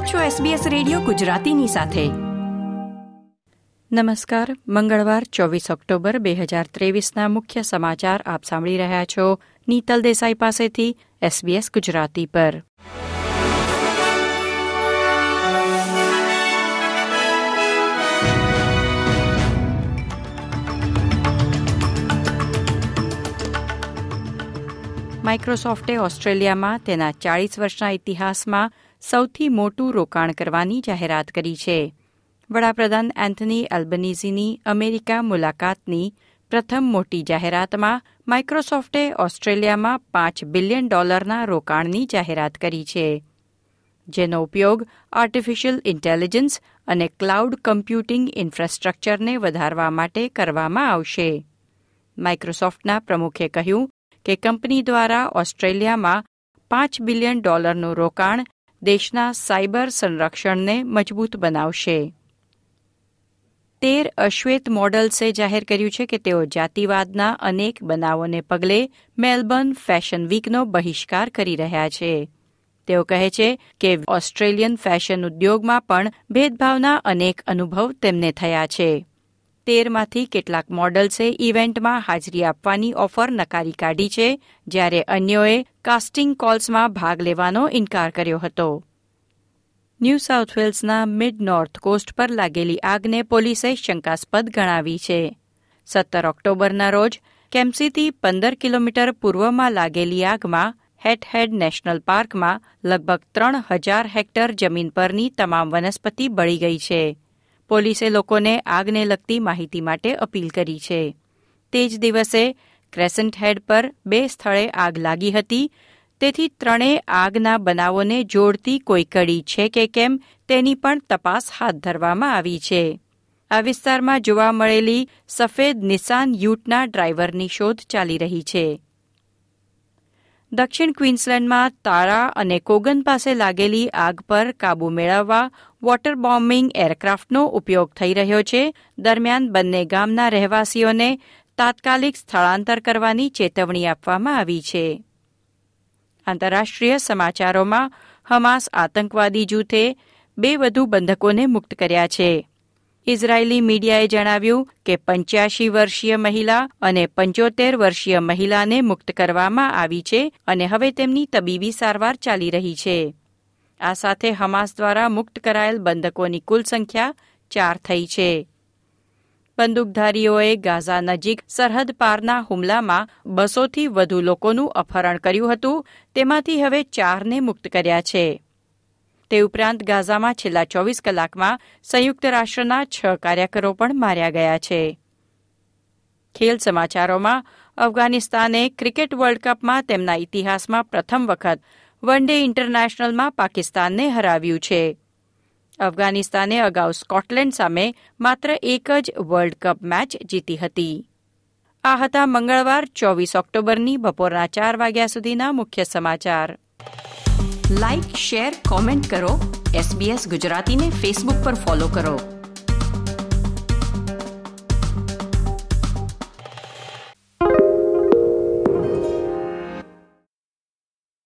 આપ છો SBS radio ગુજરાતીની સાથે. નમસ્કાર. મંગળવાર, ચોવીસ ઓક્ટોબર, બે હજાર ત્રેવીસના મુખ્ય સમાચાર આપ સાંભળી રહ્યા છો નીતલ દેસાઈ પાસેથી SBS ગુજરાતી પર. માઇક્રોસોફ્ટે ઓસ્ટ્રેલિયામાં તેના ચાળીસ વર્ષના ઇતિહાસમાં સૌથી મોટું રોકાણ કરવાની જાહેરાત કરી છે. વડાપ્રધાન એન્થની એલ્બનીઝીની અમેરિકા મુલાકાતની પ્રથમ મોટી જાહેરાતમાં માઇક્રોસોફ્ટે ઓસ્ટ્રેલિયામાં પાંચ બિલિયન ડોલરના રોકાણની જાહેરાત કરી છે. જેનો ઉપયોગ આર્ટિફિશિયલ ઇન્ટેલિજન્સ અને ક્લાઉડ કમ્પ્યુટિંગ ઇન્ફ્રાસ્ટ્રક્ચરને વધારવા માટે કરવામાં આવશે. માઇક્રોસોફ્ટના પ્રમુખે કહ્યું કે કંપની દ્વારા ઓસ્ટ્રેલિયામાં પાંચ બિલિયન ડોલરનું રોકાણ દેશના સાયબર સંરક્ષણને મજબૂત બનાવશે. તેર અશ્વેત મોડલ્સે જાહેર કર્યું છે કે તેઓ જાતિવાદના અનેક બનાવોને પગલે મેલબર્ન ફેશન વીકનો બહિષ્કાર કરી રહ્યા છે. તેઓ કહે છે કે ઓસ્ટ્રેલિયન ફેશન ઉદ્યોગમાં પણ ભેદભાવના અનેક અનુભવ તેમને થયા છે. તેરમાંથી કેટલાક મોડલ્સે ઇવેન્ટમાં હાજરી આપવાની ઓફર નકારી કાઢી છે, જ્યારે અન્યોએ કાસ્ટિંગ કોલ્સમાં ભાગ લેવાનો ઇનકાર કર્યો હતો. ન્યૂ સાઉથ વેલ્સના મિડ નોર્થ કોસ્ટ પર લાગેલી આગને પોલીસે શંકાસ્પદ ગણાવી છે. સત્તર ઓક્ટોબરના રોજ કેમ્સીથી પંદર કિલોમીટર પૂર્વમાં લાગેલી આગમાં હેટહેડ નેશનલ પાર્કમાં લગભગ ત્રણ હજાર હેક્ટર જમીન પરની તમામ વનસ્પતિ બળી ગઈ છે. પોલીસે લોકોને આગને લગતી માહિતી માટે અપીલ કરી છે. તે જ દિવસે ક્રેસન્ટ હેડ પર બે સ્થળે આગ લાગી હતી. તેથી ત્રણેય આગના બનાવોને જોડતી કોઈ કડી છે કે કેમ તેની પણ તપાસ હાથ ધરવામાં આવી છે. આ વિસ્તારમાં જોવા મળેલી સફેદ નિસાન યુટના ડ્રાઈવરની શોધ ચાલી રહી છે. દક્ષિણ ક્વીન્સલેન્ડમાં તારા અને કોગન પાસે લાગેલી આગ પર કાબુ મેળવવા વોટર બોમ્બિંગ એરક્રાફ્ટનો ઉપયોગ થઈ રહ્યો છે. દરમિયાન બંને ગામના રહેવાસીઓને તાત્કાલિક સ્થળાંતર કરવાની ચેતવણી આપવામાં આવી છે. આંતરરાષ્ટ્રીય સમાચારોમાં હમાસ આતંકવાદી જૂથે બે વધુ બંધકોને મુક્ત કર્યા છે. ઇઝરાયેલી મીડિયાએ જણાવ્યું કે પંચ્યાસી વર્ષીય મહિલા અને પંચોતેર વર્ષીય મહિલાને મુક્ત કરવામાં આવી છે અને હવે તેમની તબીબી સારવાર ચાલી રહી છે. આ સાથે હમાસ દ્વારા મુક્ત કરાયેલ બંધકોની કુલ સંખ્યા ચાર થઈ છે. બંદૂકધારીઓએ ગાઝા નજીક સરહદ પારના હુમલામાં બસોથી વધુ લોકોનું અપહરણ કર્યું હતું, તેમાંથી હવે ચારને મુક્ત કર્યા છે. તે ઉપરાંત ગાઝામાં છેલ્લા ચોવીસ કલાકમાં સંયુક્ત રાષ્ટ્રના છ કાર્યકરો પણ માર્યા ગયા છે. ખેલ સમાચારોમાં, અફઘાનિસ્તાને ક્રિકેટ વર્લ્ડ કપમાં તેમના ઇતિહાસમાં પ્રથમ વખત વન ડે ઇન્ટરનેશનલમાં પાકિસ્તાનને હરાવ્યું છે. અફઘાનિસ્તાને અગાઉ સ્કોટલેન્ડ સામે માત્ર એક જ વર્લ્ડ કપ મેચ જીતી હતી. આ હતા મંગળવાર, ચોવીસ ઓક્ટોબરની બપોરના ચાર વાગ્યા સુધીના મુખ્ય સમાચાર. લાઇક શેર કોમેન્ટ કરો. એસબીએસ ગુજરાતીને ફેસબુક પર ફોલો કરો.